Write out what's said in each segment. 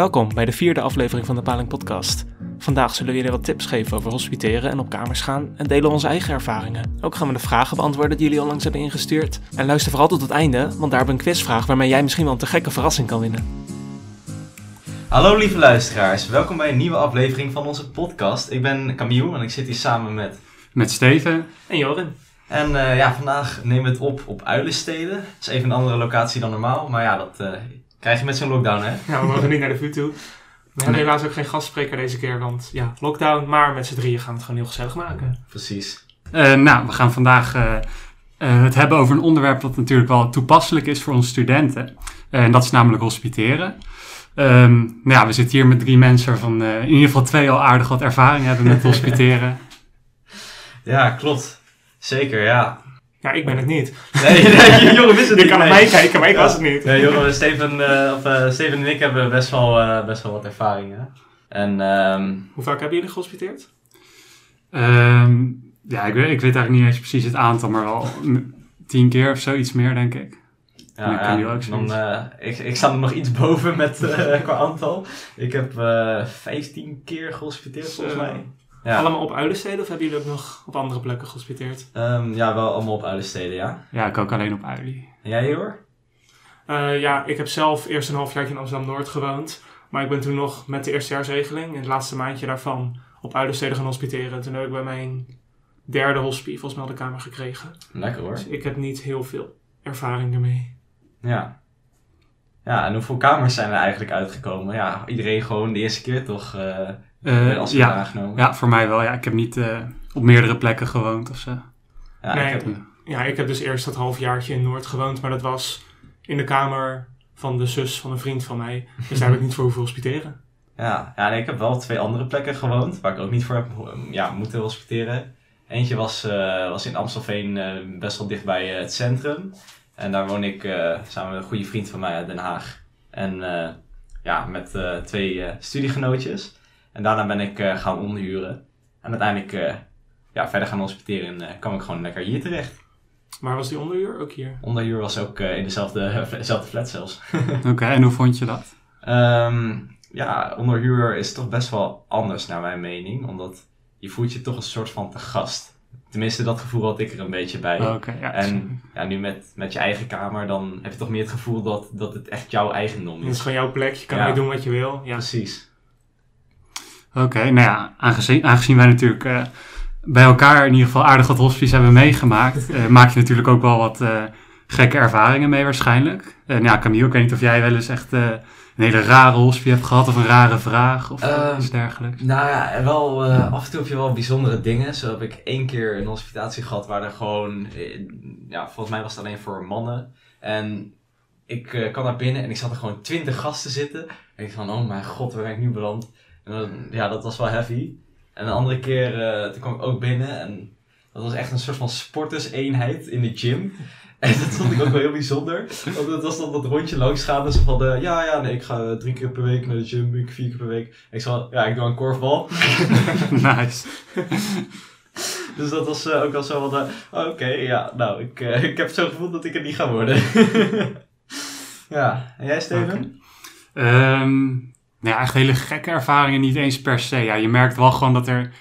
Welkom bij de vierde aflevering van de Paling Podcast. Vandaag zullen we jullie wat tips geven over hospiteren en op kamers gaan en delen onze eigen ervaringen. Ook gaan we de vragen beantwoorden die jullie onlangs hebben ingestuurd. En luister vooral tot het einde, want daar hebben we een quizvraag waarmee jij misschien wel een te gekke verrassing kan winnen. Hallo lieve luisteraars, welkom bij een nieuwe aflevering van onze podcast. Ik ben Camille en ik zit hier samen met... Met Steven. En Jorin. En eh, ja, vandaag nemen we het op op Uilensteden. Het is even een andere locatie dan normaal, maar ja, dat eh, krijg je met zo'n lockdown hè. Ja, we mogen niet naar de vuur toe. We hebben helaas ook geen gastspreker deze keer, want ja, lockdown. Maar met z'n drieën gaan we het gewoon heel gezellig maken. Precies. Eh, nou, we gaan vandaag eh, eh, het hebben over een onderwerp dat natuurlijk wel toepasselijk is voor onze studenten. En dat is namelijk hospiteren. Ehm, nou ja, we zitten hier met drie mensen waarvan eh, in ieder geval twee al aardig wat ervaring hebben met hospiteren. Ja, klopt. Zeker, ja. Ja, ik ben het niet. Nee, nee Joren wist het Je niet. kan naar mij kijken, maar ik Ja. was het niet. Nee, Joren, Steven, eh, of, eh, Steven en ik hebben best wel, eh, best wel wat ervaring hè. En ehm, Hoe vaak hebben jullie gehospiteerd? Ehm, ja, ik weet, ik weet eigenlijk niet eens precies het aantal, maar wel tien keer of zo, iets meer denk ik. Ja, Ja, kan ook dan, eh, ik, ik sta er nog iets boven met, eh, qua aantal. Ik heb eh 15 keer gehospiteerd volgens mij. Ja. Allemaal op Uilensteden of hebben jullie ook nog op andere plekken gehospiteerd? Ehm, ja, wel allemaal op Uilensteden, ja. Ja, ik ook alleen op Uilie. En jij hoor? Eh, ja, ik heb zelf eerst een half jaar in Amsterdam-Noord gewoond. Maar ik ben toen nog met de eerstejaarsregeling, in het laatste maandje daarvan, op Uilensteden gaan hospiteren. En toen heb ik bij mijn derde hospie volgens mij al de kamer gekregen. Lekker hoor. Dus ik heb niet heel veel ervaring ermee. Ja. Ja, en hoeveel kamers zijn er eigenlijk uitgekomen? Ja, iedereen gewoon de eerste keer toch eh Eh, als ja, aangenomen? ja, voor mij wel. Ja, ik heb niet eh, op meerdere plekken gewoond of zo. Ja, Nee. ik heb, Ja, ik heb dus eerst dat halfjaartje in Noord gewoond, maar dat was in de kamer van de zus van een vriend van mij. Dus daar heb ik niet voor hoeven hospiteren. ja, ja nee, ik heb wel twee andere plekken gewoond, waar ik ook niet voor heb ja, moeten hospiteren. Eentje was, eh, was in Amstelveen, eh, best wel dicht bij eh, het centrum. En daar woon ik eh, samen met een goede vriend van mij uit Den Haag. En eh, ja, met eh, twee eh, studiegenootjes. En daarna ben ik eh, gaan onderhuren. En uiteindelijk eh, ja, verder gaan hospiteren en eh, kwam ik gewoon lekker hier terecht. Maar was die onderhuur ook hier? Onderhuur was ook eh, in dezelfde, dezelfde flat zelfs. Oké, en hoe vond je dat? Ehm, ja, onderhuur is toch best wel anders naar mijn mening. Omdat je voelt je toch een soort van te gast. Tenminste, dat gevoel had ik er een beetje bij. Oké, ja. En ja, nu met, met je eigen kamer, dan heb je toch meer het gevoel dat, dat het echt jouw eigendom Het is is. gewoon jouw plek, je kan Ja. ermee doen wat je wil. Ja. Precies. Oké, nou ja, aangezien, aangezien wij natuurlijk eh, bij elkaar in ieder geval aardig wat hospice hebben meegemaakt, eh, maak je natuurlijk ook wel wat eh, gekke ervaringen mee waarschijnlijk. En ja, Camille, ik weet niet of jij wel eens echt een hele rare hospice hebt gehad of een rare vraag of eh, Ehm, iets dergelijks. Nou ja, wel, af en toe heb je wel bijzondere dingen. Zo heb ik één keer een hospitatie gehad waar er gewoon, ja, volgens mij was het alleen voor mannen. En ik kwam naar binnen en ik zat er gewoon twintig gasten zitten. En ik van, oh mijn god, waar ben ik nu beland? En dan, ja, dat was wel heavy. En een andere keer, eh, toen kwam ik ook binnen en dat was echt een soort van sporterseenheid in de gym. En dat vond ik ook wel heel bijzonder. Want het was dan dat rondje langs gaan. Dus van de, ja, ja, nee, ik ga eh, drie keer per week naar de gym, ik vier keer per week. Ik zei, ja, ik doe een korfbal. nice. Dus dat was eh, ook wel zo van, eh, oké, ja, nou, ik, ik heb zo gevoeld dat ik het niet ga worden. ja, en jij Steven? Nou ja, echt hele gekke ervaringen niet eens per se. Ja, je merkt wel gewoon dat er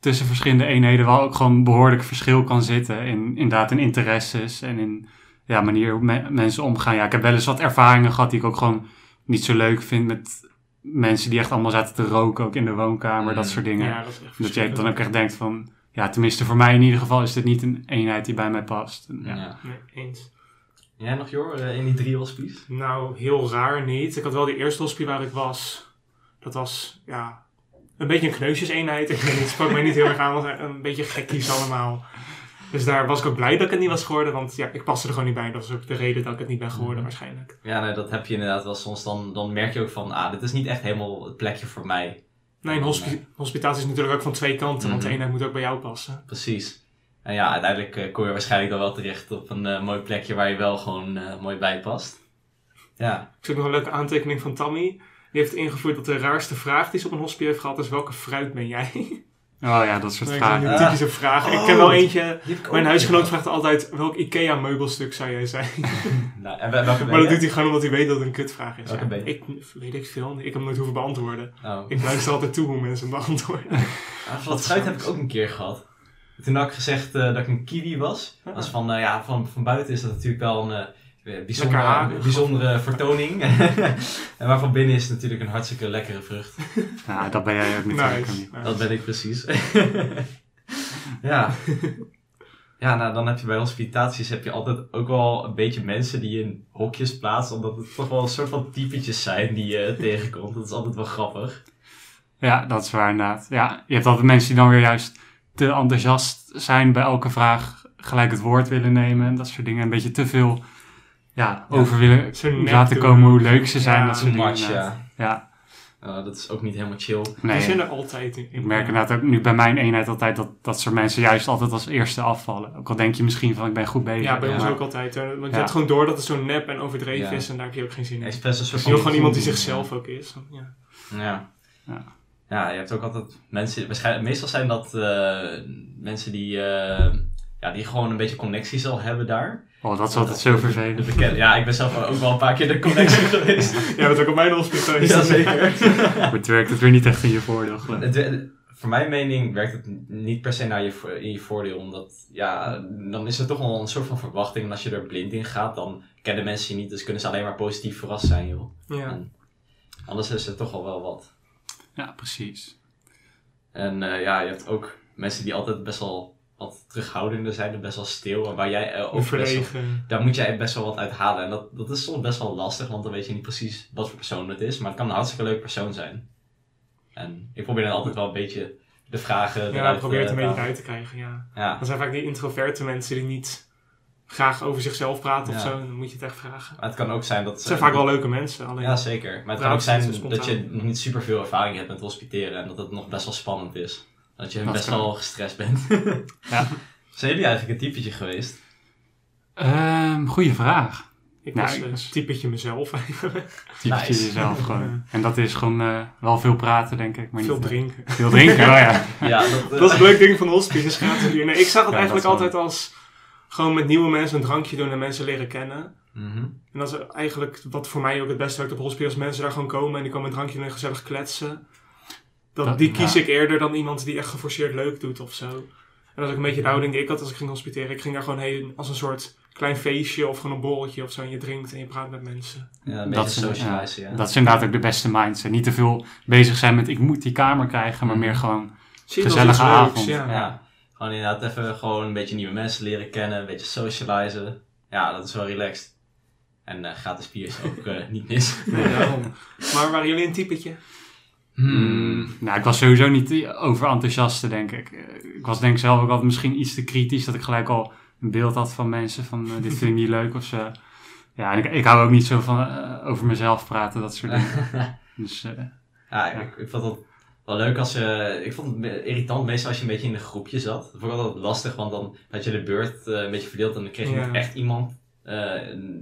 tussen verschillende eenheden wel ook gewoon behoorlijk verschil kan zitten. In inderdaad in interesses en in ja, manier hoe me- mensen omgaan. Ja, ik heb wel eens wat ervaringen gehad die ik ook gewoon niet zo leuk vind met mensen die echt allemaal zaten te roken, ook in de woonkamer, dat Mm. soort dingen. Ja, dat is echt dat je dan ook echt denkt van, ja, tenminste voor mij in ieder geval is dit niet een eenheid die bij mij past. En Ja. Ja. Nee, eens. Jij nog, Jor, eh, in die drie hospice? Nou, heel raar niet. Ik had wel die eerste hospie waar ik was. Dat was, ja, een beetje een kneusjeseenheid. Ik weet niet, het sprak mij niet heel erg aan. Was een beetje gekkies allemaal. Dus daar was ik ook blij dat ik het niet was geworden. Want ja, ik paste er gewoon niet bij. Dat was ook de reden dat ik het niet ben geworden Mhm. waarschijnlijk. Ja, nee, dat heb je inderdaad wel soms. Dan, dan merk je ook van, ah, dit is niet echt helemaal het plekje voor mij. Nee, een hospi- hospitatie is natuurlijk ook van twee kanten. Want de Mhm. eenheid moet ook bij jou passen. Precies. En ja, uiteindelijk eh, kom je waarschijnlijk dan wel terecht op een eh, mooi plekje waar je wel gewoon eh, mooi bij past. Ja. Ik zie nog een leuke aantekening van Tammy. Die heeft ingevoerd dat de raarste vraag die ze op een hospie heeft gehad is: welke fruit ben jij? Oh ja, dat soort vragen. typische vragen. Ik Oh. ken wel eentje. Mijn huisgenoot vraagt altijd welk IKEA meubelstuk zou jij zijn? Nou, en wel- welke ben Maar dat jij? doet hij gewoon omdat hij weet dat het een kutvraag is. Welke Ja, ben je? Ik weet ik veel. Ik heb hem nooit hoeven beantwoorden. Oh. Ik luister altijd toe hoe mensen hem beantwoorden. Ah, dat fruit heb ik ook een keer gehad. Toen had ik gezegd eh, dat ik een kiwi was. Ah. Dat is van, eh, ja, van, van buiten is dat natuurlijk wel een eh, bijzondere, bijzondere vertoning. en maar van binnen is het natuurlijk een hartstikke lekkere vrucht. Nou, dat ben jij ook Nice. niet. Dat ben ik precies. ja. Ja, nou dan heb je bij hospitaties heb je altijd ook wel een beetje mensen die je in hokjes plaatst. Omdat het toch wel een soort van typetjes zijn die je tegenkomt. Dat is altijd wel grappig. Ja, dat is waar inderdaad. Ja, je hebt altijd mensen die dan weer juist te enthousiast zijn bij elke vraag, gelijk het woord willen nemen en dat soort dingen. Een beetje te veel ja, Ja. over willen laten komen hoe leuk ze zijn. Ja, dat soort dingen. much, ja. Ja, Uh, dat is ook niet helemaal chill. nee. Die zijn er altijd. in. Ik merk inderdaad ook nu bij mijn eenheid altijd dat dat soort mensen juist altijd als eerste afvallen. Ook al denk je misschien van ik ben goed bezig. Ja, bij ons Ja. ook altijd. hè. Want je hebt gewoon door dat het zo nep en overdreven Ja. is en daar heb je ook geen zin in. Je is best een soort wil gewoon iemand die Ja. zichzelf ook is. Ja. Ja. Ja. Ja, je hebt ook altijd mensen, waarschijnlijk, meestal zijn dat eh, mensen die, eh, ja, die gewoon een beetje connecties al hebben daar. Oh, dat is altijd zo De vervelend. bekende, ja, ik ben zelf ook wel een paar keer de connectie geweest. Jij bent ook op mijn hospitaal. Jazeker. Maar het werkt het weer niet echt in je voordeel, voor mijn mening werkt het niet per se naar je, in je voordeel, omdat ja, dan is er toch wel een soort van verwachting. En als je er blind in gaat, dan kennen mensen je niet, dus kunnen ze alleen maar positief verrast zijn, joh. Ja. Anders is het toch al wel wat. Ja, precies. En eh, ja, je hebt ook mensen die altijd best wel wat terughoudender zijn en best wel stil. En waar jij eh, ook best wel, daar moet jij best wel wat uit halen. En dat, dat is soms best wel lastig, want dan weet je niet precies wat voor persoon het is. Maar het kan een hartstikke leuk persoon zijn. En ik probeer dan altijd wel een beetje de vragen Ja, probeer het eh, een beetje uit te krijgen, ja. Ja, Dat zijn vaak die introverte mensen die niet graag over zichzelf praten of zo. Dan moet je het echt vragen. maar het kan ook zijn dat... Het zijn vaak wel leuke mensen. Alleen, Ja, zeker. Maar het kan ook zijn dat je nog niet super veel ervaring hebt met hospiteren en dat het nog best wel spannend is. Dat je Dat best kan. wel gestrest bent. Ja. Zijn jullie eigenlijk een typetje geweest? Ehm goeie vraag. ik Nou, was een was- typetje mezelf eigenlijk. Typetje Nice. jezelf gewoon. En dat is gewoon eh, wel veel praten, denk ik. Maar Veel niet, drinken. Veel drinken, oh ja. Ja, dat, eh, Dat is het leuke ding van de hospice. is gratis bier. Nee, ik zag het Ja, eigenlijk altijd als gewoon met nieuwe mensen een drankje doen en mensen leren kennen. Mhm. En dat is eigenlijk wat voor mij ook het beste werkt op hospice. Als mensen daar gewoon komen en die komen een drankje doen en gezellig kletsen. Dat, Dat- die kies ja. ik eerder dan iemand die echt geforceerd leuk doet of zo. En dat is ook een beetje de houding die ik had als ik ging hospiteren. Ik ging daar gewoon heen als een soort klein feestje of gewoon een borreltje of zo. En je drinkt en je praat met mensen. Ja, een Dat beetje is, socializen, ja. Dat is inderdaad ook de beste mindset. Niet te veel bezig zijn met ik moet die kamer krijgen, maar Mhm. meer gewoon Zie Gezellige leuks, avond. Ja. Ja, gewoon inderdaad even gewoon een beetje nieuwe mensen leren kennen, een beetje socializen. Ja, dat is wel relaxed. En eh, gratis bier is ook eh, niet mis. Nee, daarom. Maar waren jullie een typetje? Mm, nou, ik was sowieso niet overenthousiast, denk ik. Eh, Ik was denk ik zelf ook altijd misschien iets te kritisch, dat ik gelijk al een beeld had van mensen van dit vind ik niet leuk of zo. Ja, en ik, ik hou ook niet zo van over mezelf praten, dat soort dingen. Dus eh, Ja, ik, ik vond het wel leuk als je... Ik vond het irritant meestal als je een beetje in een groepje zat. Dat vond ik altijd lastig, want dan had je de beurt eh, een beetje verdeeld en dan kreeg je Ja. niet echt iemand eh,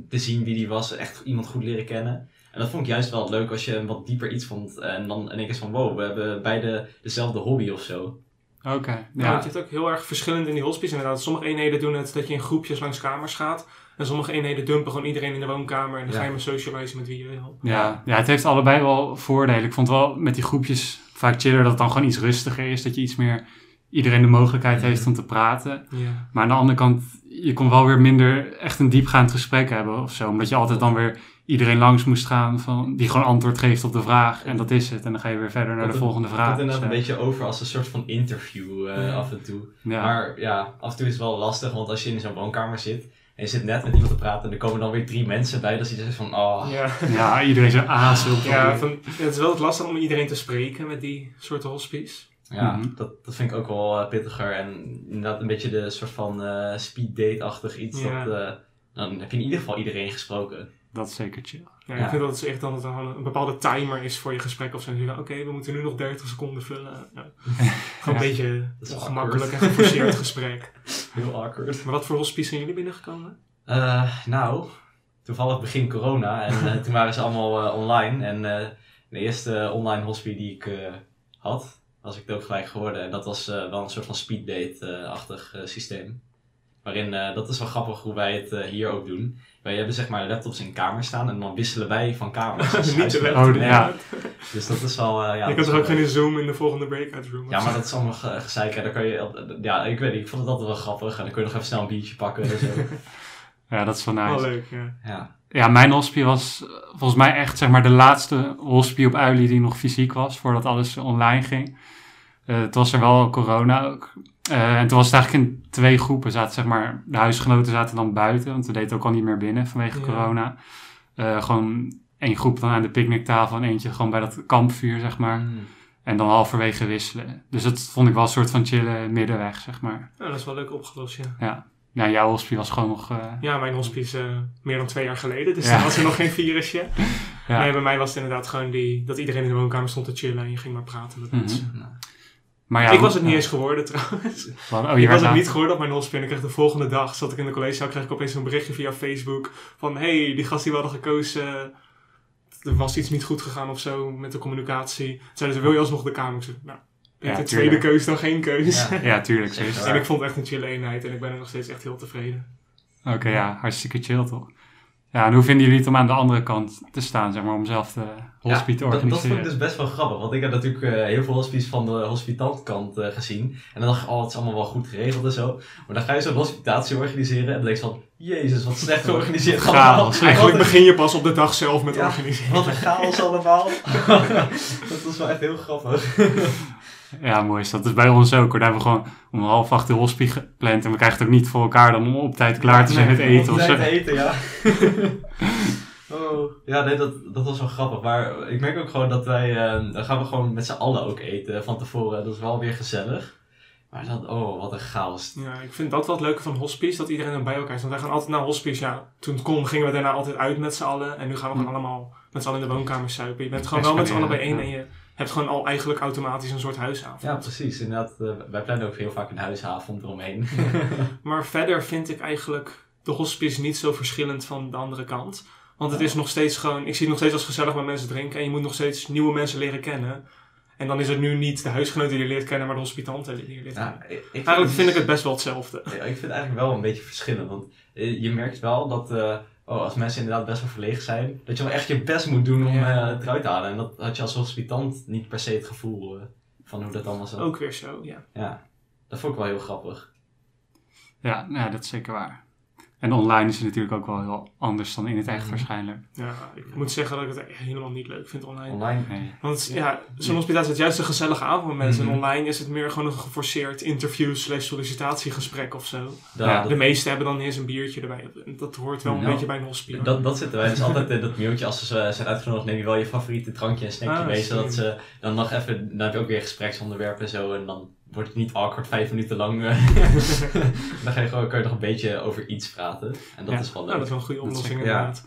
te zien wie die was. Echt iemand goed leren kennen. En dat vond ik juist wel leuk als je wat dieper iets vond. En dan in één keer van, wow, we hebben beide dezelfde hobby of zo. oké. Ja. ja. want je hebt ook heel erg verschillend in die hospice. Inderdaad, sommige eenheden doen het dat je in groepjes langs kamers gaat. En sommige eenheden dumpen gewoon iedereen in de woonkamer. En dan Ja. ga je maar socializen met wie je wil. Ja, ja, het heeft allebei wel voordelen. Ik vond wel met die groepjes vaak chiller dat het dan gewoon iets rustiger is. Dat je iets meer iedereen de mogelijkheid heeft om te praten. Ja. Maar aan de andere kant, je kon wel weer minder echt een diepgaand gesprek hebben of zo. Omdat je altijd dan weer iedereen langs moest gaan van, die gewoon antwoord geeft op de vraag. En dat is het. En dan ga je weer verder naar de Het- volgende Het vraag. komt inderdaad een Dus, beetje over als een soort van interview eh, Ja. af en toe. Maar ja, af en toe is het wel lastig, want als je in zo'n woonkamer zit en je zit net met iemand te praten en er komen dan weer drie mensen bij, dan zie je dus van, oh, Ja. ja, iedereen zo aarzelt. Ja, van, het is wel het lastig om iedereen te spreken met die soort hospice. ja, Mhm. dat, dat vind ik ook wel eh, pittiger. En inderdaad een beetje de soort van eh speed date-achtig iets. Ja. Dat, eh, dan heb je in ieder geval iedereen gesproken. Dat is zeker chill. Ja, Ja. Ik vind dat het echt dan dat er een bepaalde timer is voor je gesprek of zo. Je, Oké, we moeten nu nog 30 seconden vullen. Ja. Gewoon een beetje Dat is ongemakkelijk en geforceerd gesprek. Heel awkward. Maar wat voor hospice zijn jullie binnengekomen? Eh, nou, toevallig begin corona en eh, toen waren ze allemaal eh, online. En eh, de eerste online hospie die ik eh, had, was ik het ook gelijk geworden. En dat was eh, wel een soort van speeddate-achtig eh, systeem. Waarin, eh, dat is wel grappig hoe wij het hier ook doen. Wij hebben zeg maar laptops in kamers staan en dan wisselen wij van kamers. als Niet de huisgenoten. laptop. Oh, ja. Dus dat is wel, eh, ja. je kan is toch ook geen Zoom in de volgende breakout room? ja, maar dat is allemaal ge- gezeik. hè. Dan kan je, ja, ik weet niet, ik vond het altijd wel grappig. En dan kun je nog even snel een biertje pakken en zo. Ja, dat is wel Wel nice. leuk, ja. Ja. Ja, mijn hospie was volgens mij echt zeg maar de laatste hospie op Uilie die nog fysiek was, voordat alles online ging. Eh, het was er wel corona ook. Eh, en toen was het eigenlijk in twee groepen. Zaten, zeg maar, de huisgenoten zaten dan buiten, want we deden ook al niet meer binnen vanwege Ja. corona. Eh, gewoon één groep dan aan de picknicktafel en eentje gewoon bij dat kampvuur, zeg maar. Mm. En dan halverwege wisselen. Dus dat vond ik wel een soort van chille middenweg, zeg maar. Ja, dat is wel leuk opgelost, ja. Ja, ja jouw hospie was gewoon nog... eh, Ja, mijn hospice eh, meer dan twee jaar geleden, dus Ja. dan was er nog geen virusje. Ja. Nee, bij mij was het inderdaad gewoon die, dat iedereen in de woonkamer stond te chillen en je ging maar praten met Mhm. mensen. Maar ja, ik was het niet eens geworden trouwens. Oh, je ik was het niet geworden op mijn hospice en ik kreeg de volgende dag, zat ik in de collegezaal, kreeg ik opeens een berichtje via Facebook van hey, die gast die we hadden gekozen, er was iets niet goed gegaan of zo met de communicatie. Zeiden ze, wil je alsnog de kamer? Ik zei, nou, Ja, tweede keus dan geen keus. Ja. Ja, tuurlijk. zo is het. En ik vond het echt een chille eenheid en ik ben er nog steeds echt heel tevreden. Oké, ja, hartstikke chill toch? Ja, en hoe vinden jullie het om aan de andere kant te staan, zeg maar, om zelf de hospie te dat, dat vond organiseren? ik dus best wel grappig, want ik heb natuurlijk eh, heel veel hospice van de hospitantkant eh, gezien. En dan dacht ik, oh, het is allemaal wel goed geregeld en zo. Maar dan ga je zo'n hospitatie organiseren en dan denk je van, jezus, wat slecht georganiseerd allemaal. Eigenlijk begin je pas op de dag zelf met Ja, organiseren. Wat een chaos allemaal. dat was wel echt heel grappig. Ja, mooi is dat. is bij ons ook hoor. Daar hebben we gewoon om half acht de hospie gepland en we krijgen het ook niet voor elkaar dan om op tijd klaar te zijn nee, met eten Op of zo. tijd eten, ja. oh, ja, nee, dat, dat was wel grappig. Maar ik merk ook gewoon dat wij, eh, dan gaan we gewoon met z'n allen ook eten van tevoren. Dat is wel weer gezellig. Maar dan, oh, wat een chaos. Ja, ik vind dat wel het leuke van hospice, dat iedereen dan bij elkaar is. Want wij gaan altijd naar hospice, ja. Toen het kon, gingen we daarna altijd uit met z'n allen. En nu gaan we gewoon allemaal met z'n allen in de woonkamer suipen. Je bent gewoon wel met z'n allen bijeen Ja. en je hebt gewoon al eigenlijk automatisch een soort huisavond. Ja, precies. Inderdaad, eh, wij plannen ook heel vaak een huisavond eromheen. Maar verder vind ik eigenlijk de hospice niet zo verschillend van de andere kant. Want het is nog steeds gewoon, ik zie het nog steeds als gezellig met mensen drinken. En je moet nog steeds nieuwe mensen leren kennen. En dan is het nu niet de huisgenoten die je leert kennen, maar de hospitanten die je leert kennen. ik, ik Eigenlijk vind ik het best wel hetzelfde. Ja, ik vind het eigenlijk wel een beetje verschillend. Want eh, je merkt wel dat eh, oh, als mensen inderdaad best wel verlegen zijn, dat je wel echt je best moet doen om Ja. eh, het eruit te halen. En dat had je als hospitant niet per se het gevoel eh, van hoe dat allemaal zo. Ook weer zo, ja. Ja, dat vond ik wel heel grappig. Ja, ja, dat is zeker waar. En online is het natuurlijk ook wel heel anders dan in het echt Mhm. waarschijnlijk. Ja, ik moet zeggen dat ik het helemaal niet leuk vind online. Online. Nee. Want ja, zo'n hospitatie is juist een gezellige avond met mensen. Mhm. En online is het meer gewoon een geforceerd interview slash sollicitatiegesprek of zo. Da- Ja, De meesten hebben dan eens een biertje erbij. Dat hoort wel een beetje bij een hospice. dat, dat zitten wij dus altijd in dat mailtje als ze eh, zijn uitgenodigd, neem je wel je favoriete drankje en snackje Ah, mee. Zodat ze dan nog even, dan heb je ook weer gespreksonderwerpen en zo. En dan wordt het niet awkward vijf minuten lang. eh. dan ga je gewoon, kan je nog een beetje over iets praten. En dat Ja. is wel leuk. Nou, dat is wel een goede Dat oplossing ja. inderdaad.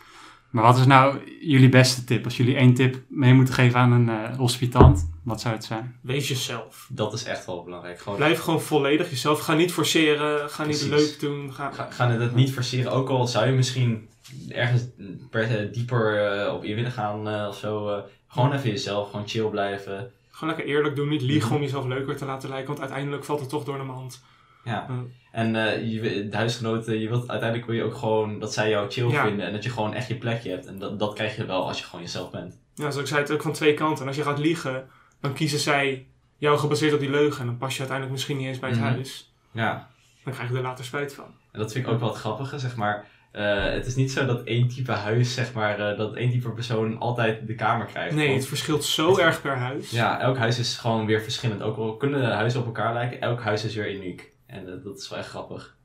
Maar wat is nou jullie beste tip? Als jullie één tip mee moeten geven aan een eh, hospitant, wat zou het zijn? Wees jezelf. Dat is echt wel belangrijk. Gewoon, Blijf gewoon volledig jezelf. Ga niet forceren. Ga niet leuk doen. Ga... ga, ga het niet forceren. Ook al zou je misschien ergens per, dieper eh, op in willen gaan eh, of zo. eh, gewoon even jezelf, gewoon chill blijven. Gewoon lekker eerlijk doen. Niet liegen Mhm. om jezelf leuker te laten lijken. Want uiteindelijk valt het toch door de mand. Ja. En eh, je, de huisgenoten, je wilt, uiteindelijk wil je ook gewoon dat zij jou chill Ja. vinden. En dat je gewoon echt je plekje hebt. En dat, dat krijg je wel als je gewoon jezelf bent. Ja, zoals ik zei, het ook van twee kanten. En als je gaat liegen, dan kiezen zij jou gebaseerd op die leugen. En dan pas je uiteindelijk misschien niet eens bij het Mhm. huis. Ja. Dan krijg je er later spijt van. En dat vind ik ook wel het grappige, zeg maar. Eh, het is niet zo dat één type huis, zeg maar, eh, dat één type persoon altijd de kamer krijgt. Nee, het verschilt zo erg per huis. Ja, elk huis is gewoon weer verschillend. Ook al kunnen de huizen op elkaar lijken, elk huis is weer uniek. En eh, dat is wel echt grappig.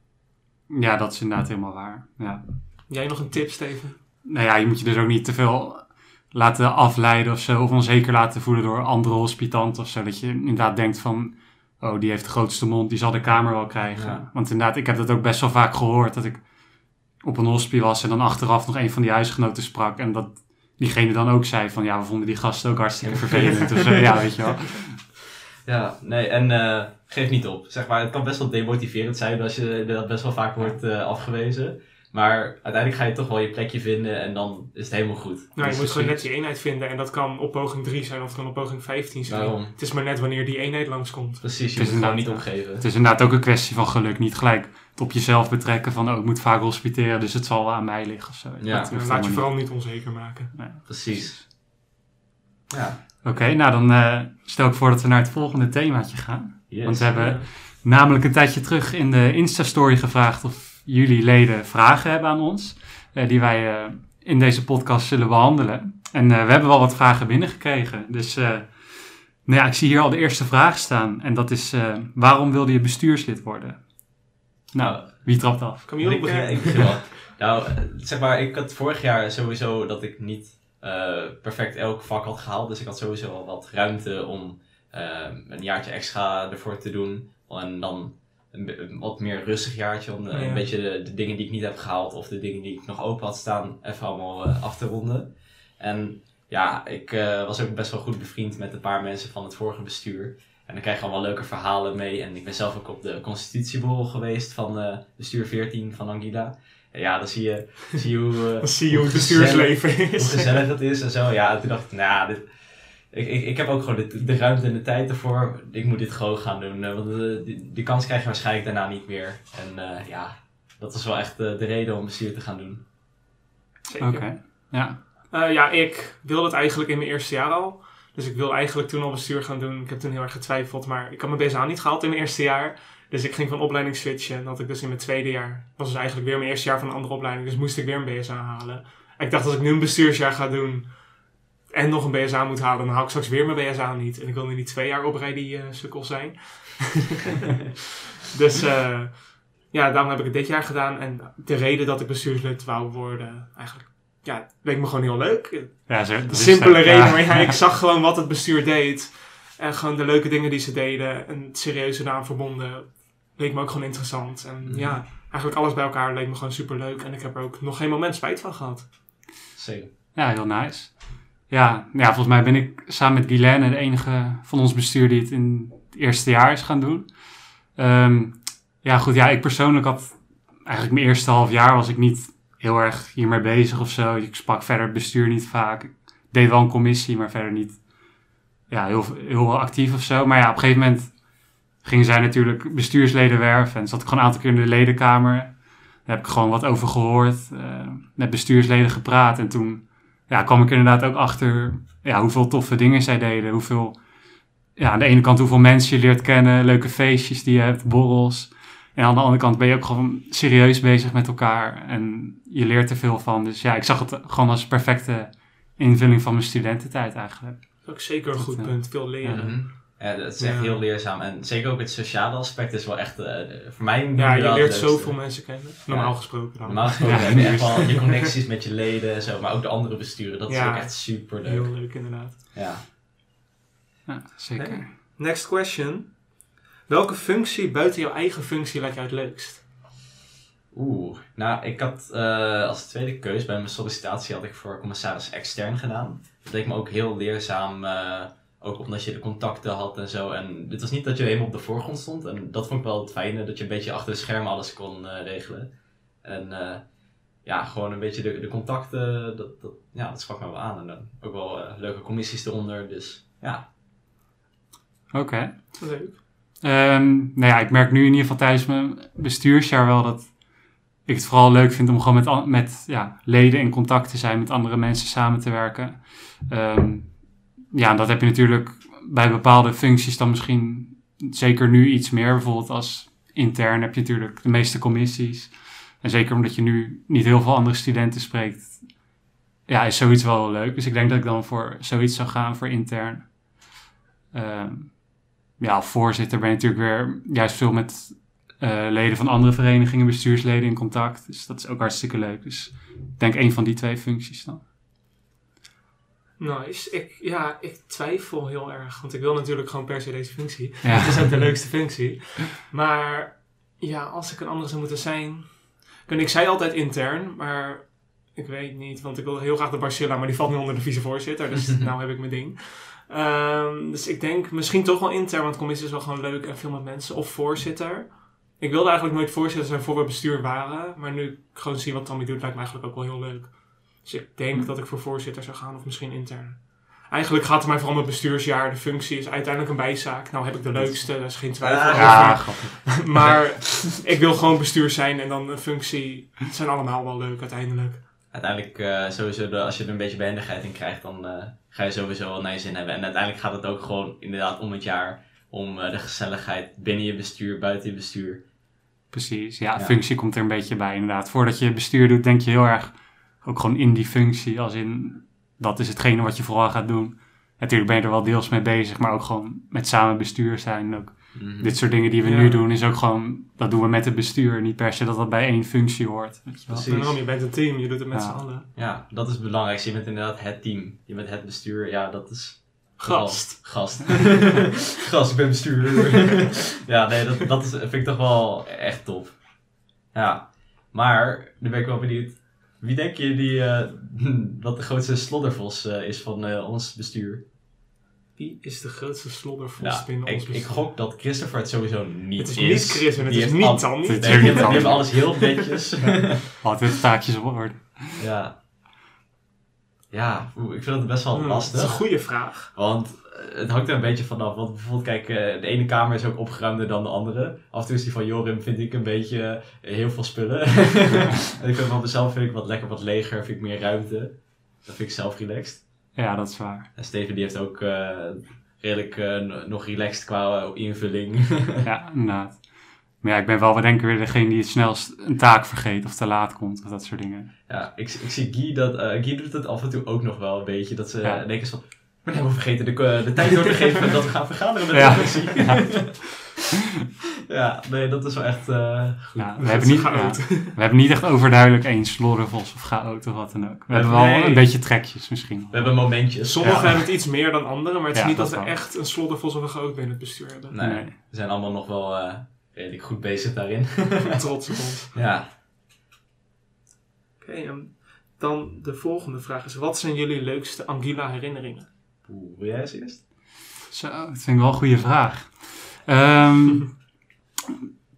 Ja, dat is inderdaad helemaal waar. Ja. Jij nog een tip, Steven? Nou ja, je moet je dus ook niet te veel laten afleiden of zo, of onzeker laten voelen door andere hospitanten of zo. Dat je inderdaad denkt van, oh, die heeft de grootste mond, die zal de kamer wel krijgen. Ja. Want inderdaad, ik heb dat ook best wel vaak gehoord, dat ik op een hospie was en dan achteraf nog een van die huisgenoten sprak. En dat diegene dan ook zei van, ja, we vonden die gasten ook hartstikke vervelend. of zo. Ja, weet je wel. Ja, nee, en eh, geef niet op. Zeg maar, het kan best wel demotiverend zijn als je dat best wel vaak wordt eh, afgewezen. Maar uiteindelijk ga je toch wel je plekje vinden en dan is het helemaal goed. Nou, je Dus moet gewoon net die eenheid vinden en dat kan op poging 3 zijn of het kan op poging 15 zijn. Daarom. Het is maar net wanneer die eenheid langskomt. Precies, je Het is moet gewoon niet inderdaad, opgeven. Het is inderdaad ook een kwestie van geluk. Niet gelijk het op jezelf betrekken van, oh, ik moet vaak hospiteren, dus het zal wel aan mij liggen of zo. Ja. Dat laat je vooral niet onzeker maken. Nee. Precies. Ja. Oké, nou dan eh, stel ik voor dat we naar het volgende themaatje gaan. Yes. Want we hebben Ja. namelijk een tijdje terug in de Insta-story gevraagd of jullie leden vragen hebben aan ons. eh, die wij eh, in deze podcast zullen behandelen. En eh, we hebben wel wat vragen binnengekregen. Dus eh, nou ja, ik zie hier al de eerste vraag staan. En dat is, eh, waarom wilde je bestuurslid worden? Nou, wie trapt af? Camille, ik, begin. eh, ik begin wel. nou, eh, zeg maar, ik had vorig jaar sowieso dat ik niet eh, perfect elk vak had gehaald. Dus ik had sowieso al wat ruimte om eh, een jaartje extra ervoor te doen. En dan een, wat meer rustig jaartje om de- Ja. een beetje de, de dingen die ik niet heb gehaald of de dingen die ik nog open had staan even allemaal af te ronden. En ja, ik eh, was ook best wel goed bevriend met een paar mensen van het vorige bestuur. En dan krijg je allemaal leuke verhalen mee. En ik ben zelf ook op de constitutieborrel geweest van eh, bestuur 14 van Anguilla. En ja, dan zie je, zie je hoe, eh, Dan zie je hoe het gezellig- bestuursleven hoe is. gezellig het is en zo. Ja, toen dacht ik, nou ja, dit, ik, ik, ik heb ook gewoon de, de ruimte en de tijd ervoor. Ik moet dit gewoon gaan doen. eh, Want die, die kans krijg je waarschijnlijk daarna niet meer. En eh, ja, dat was wel echt de reden om bestuur te gaan doen. Zeker. Oké, ja. Eh, ja, ik wilde het eigenlijk in mijn eerste jaar al. Dus ik wil eigenlijk toen al bestuur gaan doen. Ik heb toen heel erg getwijfeld, maar ik had mijn BSA niet gehaald in mijn eerste jaar. Dus ik ging van opleiding switchen. En dat ik dus in mijn tweede jaar. was dus eigenlijk weer mijn eerste jaar van een andere opleiding. Dus moest ik weer een BSA halen. En ik dacht, als ik nu een bestuursjaar ga doen en nog een BSA moet halen, dan haal ik straks weer mijn BSA niet. En ik wil nu niet twee jaar op rij die eh sukkel zijn. dus eh, ja, daarom heb ik het dit jaar gedaan. En de reden dat ik bestuurslid wou worden, eigenlijk, ja, leek me gewoon heel leuk. ja zo, dat simpele het, reden, ja. maar ja, ik zag gewoon wat het bestuur deed. En gewoon de leuke dingen die ze deden. En het serieuze eraan verbonden. Leek me ook gewoon interessant. En Mhm. ja, eigenlijk alles bij elkaar leek me gewoon super leuk. En ik heb er ook nog geen moment spijt van gehad. Zeker. Ja, heel nice. Ja, ja, volgens mij ben ik samen met Guylaine de enige van ons bestuur die het in het eerste jaar is gaan doen. Ehm, ja, goed, ja, ik persoonlijk had eigenlijk mijn eerste half jaar was ik niet heel erg hiermee bezig of zo. Ik sprak verder het bestuur niet vaak. Ik deed wel een commissie, maar verder niet ja, heel, heel actief of zo. Maar ja, op een gegeven moment gingen zij natuurlijk bestuursleden werven. En zat ik gewoon een aantal keer in de ledenkamer. Daar heb ik gewoon wat over gehoord. eh, met bestuursleden gepraat. En toen ja, kwam ik inderdaad ook achter ja, hoeveel toffe dingen zij deden. Hoeveel, ja, aan de ene kant hoeveel mensen je leert kennen, leuke feestjes die je hebt, borrels. En aan de andere kant ben je ook gewoon serieus bezig met elkaar en je leert er veel van. Dus ja, ik zag het gewoon als perfecte invulling van mijn studententijd eigenlijk. Dat ook zeker een Dat, goed eh, punt. Veel leren. Mhm. Ja, dat is echt Ja. heel leerzaam. En zeker ook het sociale aspect is wel echt, eh, voor mij Ja, je leert zoveel mensen kennen. Normaal Ja. gesproken dan. Normaal gesproken Ja, heb je echt wel je connecties met je leden en zo, maar ook de andere besturen. Dat is ook echt super leuk. Heel leuk inderdaad. Ja. Ja, zeker. Next question. Welke functie buiten jouw eigen functie lijkt jou het leukst? Oeh, nou, ik had eh, als tweede keus bij mijn sollicitatie had ik voor commissaris extern gedaan. Dat leek me ook heel leerzaam, eh, ook omdat je de contacten had en zo. En het was niet dat je helemaal op de voorgrond stond. En dat vond ik wel het fijne, dat je een beetje achter de schermen alles kon eh, regelen. En eh, ja, gewoon een beetje de, de contacten, dat, dat, ja, dat sprak me wel aan. En dan ook wel leuke commissies eronder, dus ja. Oké. Leuk. Ehm, nou ja, ik merk nu in ieder geval tijdens mijn bestuursjaar wel dat ik het vooral leuk vind om gewoon met, met ja, leden in contact te zijn, met andere mensen samen te werken. Ehm, ja, dat heb je natuurlijk bij bepaalde functies dan misschien zeker nu iets meer. Bijvoorbeeld als intern heb je natuurlijk de meeste commissies. En zeker omdat je nu niet heel veel andere studenten spreekt, ja, is zoiets wel leuk. Dus ik denk dat ik dan voor zoiets zou gaan, voor intern. Ehm, ja, voorzitter ben je natuurlijk weer juist veel met eh, leden van andere verenigingen, bestuursleden in contact. Dus dat is ook hartstikke leuk. Dus ik denk een van die twee functies dan. Nice. Ik, ja, ik twijfel heel erg. Want ik wil natuurlijk gewoon per se deze functie. Ja. Het is ook de leukste functie. Maar ja, als ik een andere zou moeten zijn. En ik zei altijd intern, maar ik weet niet. Want ik wil heel graag de Barcilla, maar die valt nu onder de vicevoorzitter. Dus nou heb ik mijn ding. Ehm, dus ik denk misschien toch wel intern, want commissie is wel gewoon leuk en veel met mensen. Of voorzitter. ik wilde eigenlijk nooit voorzitter zijn voor we bestuur waren. Maar nu ik gewoon zie wat Tommy doet, lijkt me eigenlijk ook wel heel leuk. Dus ik denk dat ik voor voorzitter zou gaan, of misschien intern. Eigenlijk gaat het mij vooral om het bestuursjaar. De functie is uiteindelijk een bijzaak. Nou heb ik de leukste, daar is geen twijfel Ah, over. Ja, grappig. Maar ik wil gewoon bestuur zijn en dan een functie. Het zijn allemaal wel leuk uiteindelijk. Uiteindelijk, eh, sowieso, de- als je er een beetje behendigheid in krijgt, dan eh, ga je sowieso wel naar je zin hebben. En uiteindelijk gaat het ook gewoon inderdaad om het jaar, om eh, de gezelligheid binnen je bestuur, buiten je bestuur. Precies, ja, Ja. functie komt er een beetje bij inderdaad. Voordat je bestuur doet, denk je heel erg ook gewoon in die functie. Als in, dat is hetgene wat je vooral gaat doen. Natuurlijk ben je er wel deels mee bezig, maar ook gewoon met samen bestuur zijn. Ook Mhm. dit soort dingen die we Ja. nu doen, is ook gewoon, dat doen we met het bestuur. Niet per se dat dat bij één functie hoort. Weet je wel. Precies. Daarom, je bent een team, je doet het met Ja. z'n allen. Ja, dat is het belangrijkste. Je bent inderdaad het team. Je bent het bestuur. Ja, dat is... Gast. Gast. Gast, ik ben bestuurder. ja, nee, dat, dat is, vind ik toch wel echt top. Ja, maar nu ben ik wel benieuwd. Wie denk je die, eh, wat de grootste sloddervos eh, is van eh, ons bestuur? Wie is de grootste sloddervos Ja, binnen ons ik, ik bestuur? gok dat Christopher het sowieso niet Het is is. niet Chris en het is niet is niet hebben, alles heel netjes. Altijd taakjes op orde. ja. Ja, ik vind het best wel Hmm, dat lastig. is een goede vraag. Want eh, het hangt er een beetje vanaf. Want bijvoorbeeld, kijk, eh, de ene kamer is ook opgeruimder dan de andere. Af en toe is die van Jorim, vind ik een beetje eh, heel veel spullen. en ik vind van mezelf vind ik wat lekker wat leger, vind ik meer ruimte. Dat vind ik zelf relaxed. Ja, dat is waar. En Steven die heeft ook eh, redelijk eh, nog relaxed qua eh, invulling. Ja, inderdaad. Maar ja, ik ben wel, we denken weer degene die het snelst een taak vergeet of te laat komt of dat soort dingen. ja, ik, ik zie Guy dat, Guy doet het af en toe ook nog wel een beetje. Dat ze Ja. denken van, ben helemaal vergeten de, eh, de tijd door te geven dat we gaan vergaderen met Ja. de redactie. Ja. ja, nee, dat is wel echt eh, goed. Ja, we, hebben niet, ja, chaot. we hebben niet echt overduidelijk één slorrenvos of chaot of wat dan ook. We hebben wel Nee. een beetje trekjes misschien. We hebben momentjes. Sommigen Ja. hebben het iets meer dan anderen, maar het is Ja, niet dat dat we wel. echt een sloddervos of een groot binnen het bestuur hebben. Nee, Nee. we zijn allemaal nog wel eh, redelijk goed bezig daarin. Trots op ons. ja. Oké, dan de volgende vraag is: wat zijn jullie leukste Anguilla herinneringen? Oeh, wil jij eens eerst? Zo, dat vind ik wel een goede vraag. Ehm,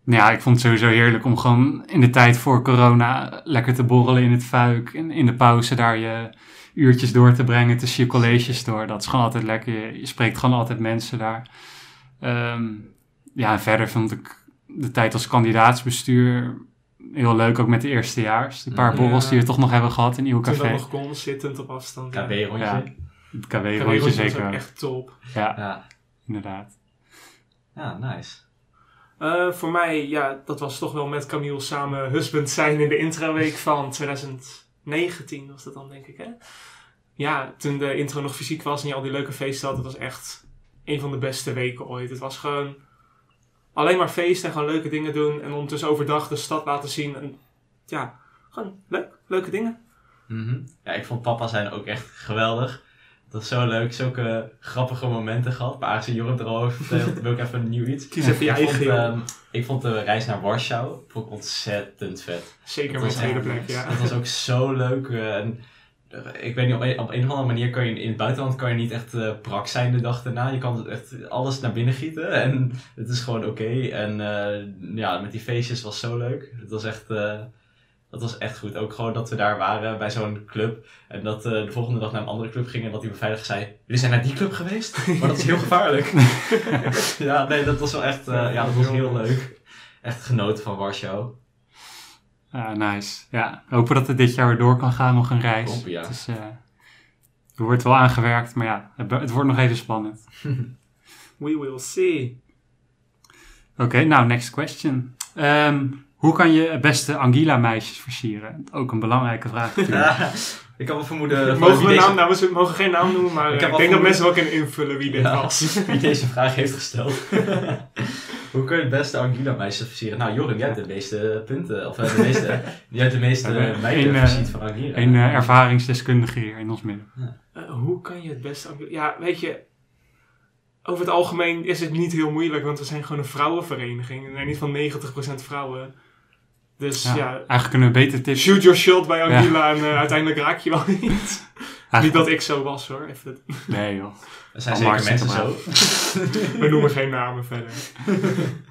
nou ja, ik vond het sowieso heerlijk om gewoon in de tijd voor corona lekker te borrelen in het fuik. En in de pauze daar je uurtjes door te brengen tussen je colleges door. Dat is gewoon altijd lekker. Je, je spreekt gewoon altijd mensen daar. Ehm, ja, en verder vond ik de tijd als kandidaatsbestuur heel leuk. Ook met de eerstejaars. De paar Ja. borrels die we toch nog hebben gehad in Nieuw Toen dat Café. nog kon, zittend op afstand. KB-rondje. Ja. Het KW-rondje zeker ook echt top. Ja, Ja. inderdaad. ja, nice. Eh, voor mij, ja, dat was toch wel met Camille samen husband zijn in de intraweek van 2019 was dat dan, denk ik, hè? Ja, toen de intro nog fysiek was en je al die leuke feesten had, het was echt een van de beste weken ooit. Het was gewoon alleen maar feesten en gewoon leuke dingen doen en ondertussen overdag de stad laten zien. En ja, gewoon leuk, leuke dingen. Mhm. Ja, ik vond papa zijn ook echt geweldig. Dat was zo leuk, zulke grappige momenten gehad. Maar aangezien Joram er al over vertelt, wil ik even een nieuw iets. Kies even je ik, eigen, vond, ehm, ik vond de reis naar Warschau vond ik ontzettend vet. Zeker was tweede plek, ja. Dat was ook zo leuk. eh, en, eh, ik weet niet, op een, op een of andere manier kan je in het buitenland kan je niet echt brak zijn de dag daarna. Je kan echt alles naar binnen gieten en het is gewoon oké. En ja, met die feestjes was zo leuk. Het was echt, dat was echt goed. Ook gewoon dat we daar waren bij zo'n club. En dat eh, de volgende dag naar een andere club gingen en dat die beveiliger zei... Jullie zijn naar die club geweest? Maar dat is heel gevaarlijk. ja, nee, dat was wel echt, eh, ja, dat was heel leuk. Echt genoten van Warschau. Ja, nice. Ja, hopen dat het dit jaar weer door kan gaan, nog een reis. Ja. Is, eh, er wordt wel aangewerkt, maar ja, het, het wordt nog even spannend. We will see. Oké, nou, next question. Ehm, hoe kan je het beste Anguilla-meisjes versieren? Ook een belangrijke vraag natuurlijk. Ja, ik kan wel vermoeden... Mogen we deze- naam, nou, we mogen geen naam noemen, maar Ik wel denk dat mensen wel kunnen invullen wie dit Ja. was. wie deze vraag heeft gesteld. Hoe kun je het beste Anguilla meisjes versieren? Nou, Jorim, jij hebt de meeste punten, of eh, de meeste, jij hebt de meeste meiden eh, versierd van Anguilla. Een eh, ervaringsdeskundige hier in ons midden. Eh, hoe kan je het beste... Ja, weet je... Over het algemeen is het niet heel moeilijk, want we zijn gewoon een vrouwenvereniging. En er zijn niet van 90% vrouwen. Dus Ja, ja, Eigenlijk kunnen we beter tips. shoot your shot bij Anguilla en eh, uiteindelijk raak je wel niet. Niet dat ik zo was hoor. Even, Nee joh. Er zijn zeker mensen zo. we noemen geen namen verder.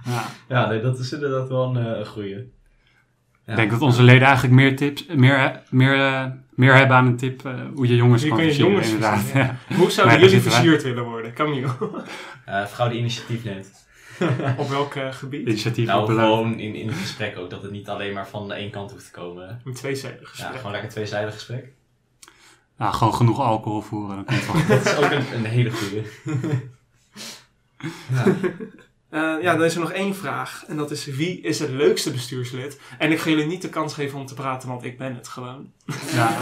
Ja. Ja, nee, dat is inderdaad wel een uh, goeie. Ja. Ik denk dat onze leden eigenlijk meer tips, meer, meer, uh, meer hebben aan een tip uh, hoe je jongens Je kan kan je versieren, jongens inderdaad. Ja. Hoe zouden jullie versierd willen worden? Camille, Uh, vrouw die initiatief neemt. Op welk eh, gebied? Initiatief Nou, gewoon in, in het gesprek ook, dat het niet alleen maar van de één kant hoeft te komen. Een tweezijdig Ja, gesprek. gewoon lekker tweezijdig gesprek. Nou, gewoon genoeg alcohol voeren, dan komt het wel. Dat is ook een, een hele goeie. ja. Eh, ja, dan is er nog één vraag. En dat is wie is het leukste bestuurslid? En ik ga jullie niet de kans geven om te praten, want ik ben het gewoon. Ja.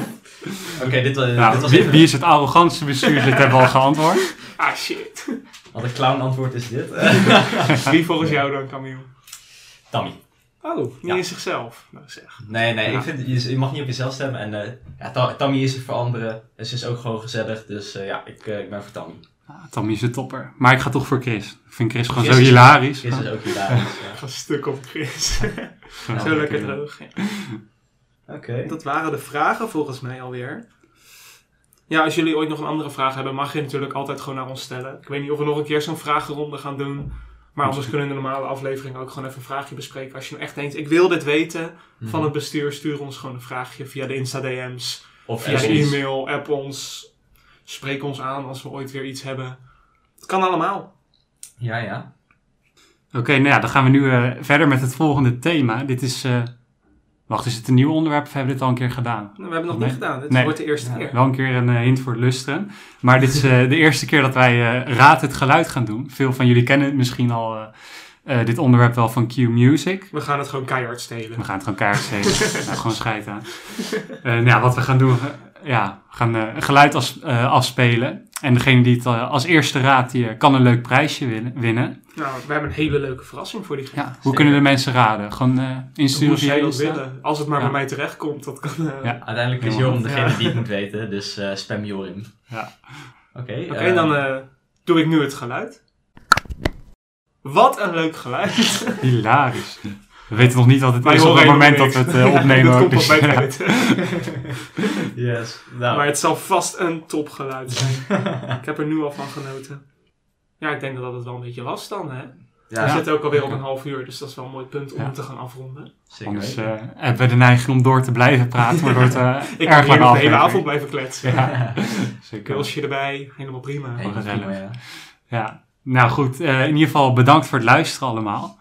Oké, dit, uh, Nou, dit was wie, even... wie is het arrogantste bestuurslid, hebben we al geantwoord. Ah shit. Wat een clown antwoord is dit. Wie volgens jou dan, Camille? Tammy. Oh, niet Ja. in zichzelf. Nou zeg. Nee, nee, Ja. ik vind, je, je mag niet op jezelf stemmen. En eh, ja, Ta- Tammy is er voor anderen. Ze is ook gewoon gezellig. Dus eh, ja, ik, eh, ik ben voor Tammy. Ja, Tommy is een topper. Maar ik ga toch voor Chris. Ik vind Chris gewoon Chris zo is- hilarisch. Chris is ook hilarisch. Ik ga stuk op Chris. Zo lekker droog. ja. Oké. Dat waren de vragen volgens mij alweer. Ja, als jullie ooit nog een andere vraag hebben, mag je natuurlijk altijd gewoon naar ons stellen. Ik weet niet of we nog een keer zo'n vragenronde gaan doen. Maar anders kunnen we in de normale aflevering ook gewoon even een vraagje bespreken. Als je nou echt denkt, ik wil dit weten Mhm. van het bestuur, stuur ons gewoon een vraagje via de Insta-DM's. Of Via de e-mail, app ons. Spreek ons aan als we ooit weer iets hebben. Het kan allemaal. Ja, ja. Oké, nou ja, dan gaan we nu eh, verder met het volgende thema. Dit is... eh, wacht, is het een nieuw onderwerp of hebben we dit al een keer gedaan? Nou, We hebben het nog Nee. niet gedaan. Dit Nee. wordt de eerste Ja. keer. Wel een keer een eh, hint voor het lusteren. Maar dit is eh, de eerste keer dat wij eh, Raad het Geluid gaan doen. Veel van jullie kennen misschien al dit onderwerp wel van Q Music. We gaan het gewoon keihard stelen. We gaan het gewoon keihard stelen. nou, gewoon scheid aan. Nou ja, wat we gaan doen, ja, we gaan een geluid als, eh, afspelen. En degene die het eh, als eerste raadt, die eh, kan een leuk prijsje winnen. winnen. Nou, we hebben een hele leuke verrassing voor diegene. Ja, hoe kunnen de mensen raden? Gewoon eh insturen Hoe via zij dat Insta? willen. Als het maar Ja. bij mij terechtkomt, dat kan... eh, Ja. Uiteindelijk is. Joram degene Ja. die het moet weten. Dus eh, spam Joram. Ja. Oké. Oké, eh, dan eh, doe ik nu het geluid. Wat een leuk geluid. Hilarisch. We weten nog niet wat het Wij is op het moment dat helemaal we het eh, opnemen. Komt dus, het weten. Yes. Nou, Maar het zal vast een topgeluid zijn. ik heb er nu al van genoten. Ja, ik denk dat dat het wel een beetje was dan, hè? ja, We zitten ook alweer op een half uur, dus dat is wel een mooi punt om Ja. te gaan afronden. zeker Anders eh, hebben we de neiging om door te blijven praten, waardoor het eh, Ik erg kan hier de hele avond blijven kletsen. Ja, zeker. Pilsje erbij, helemaal prima. Prima, ja. Ja, nou goed. eh, in ieder geval bedankt voor het luisteren allemaal.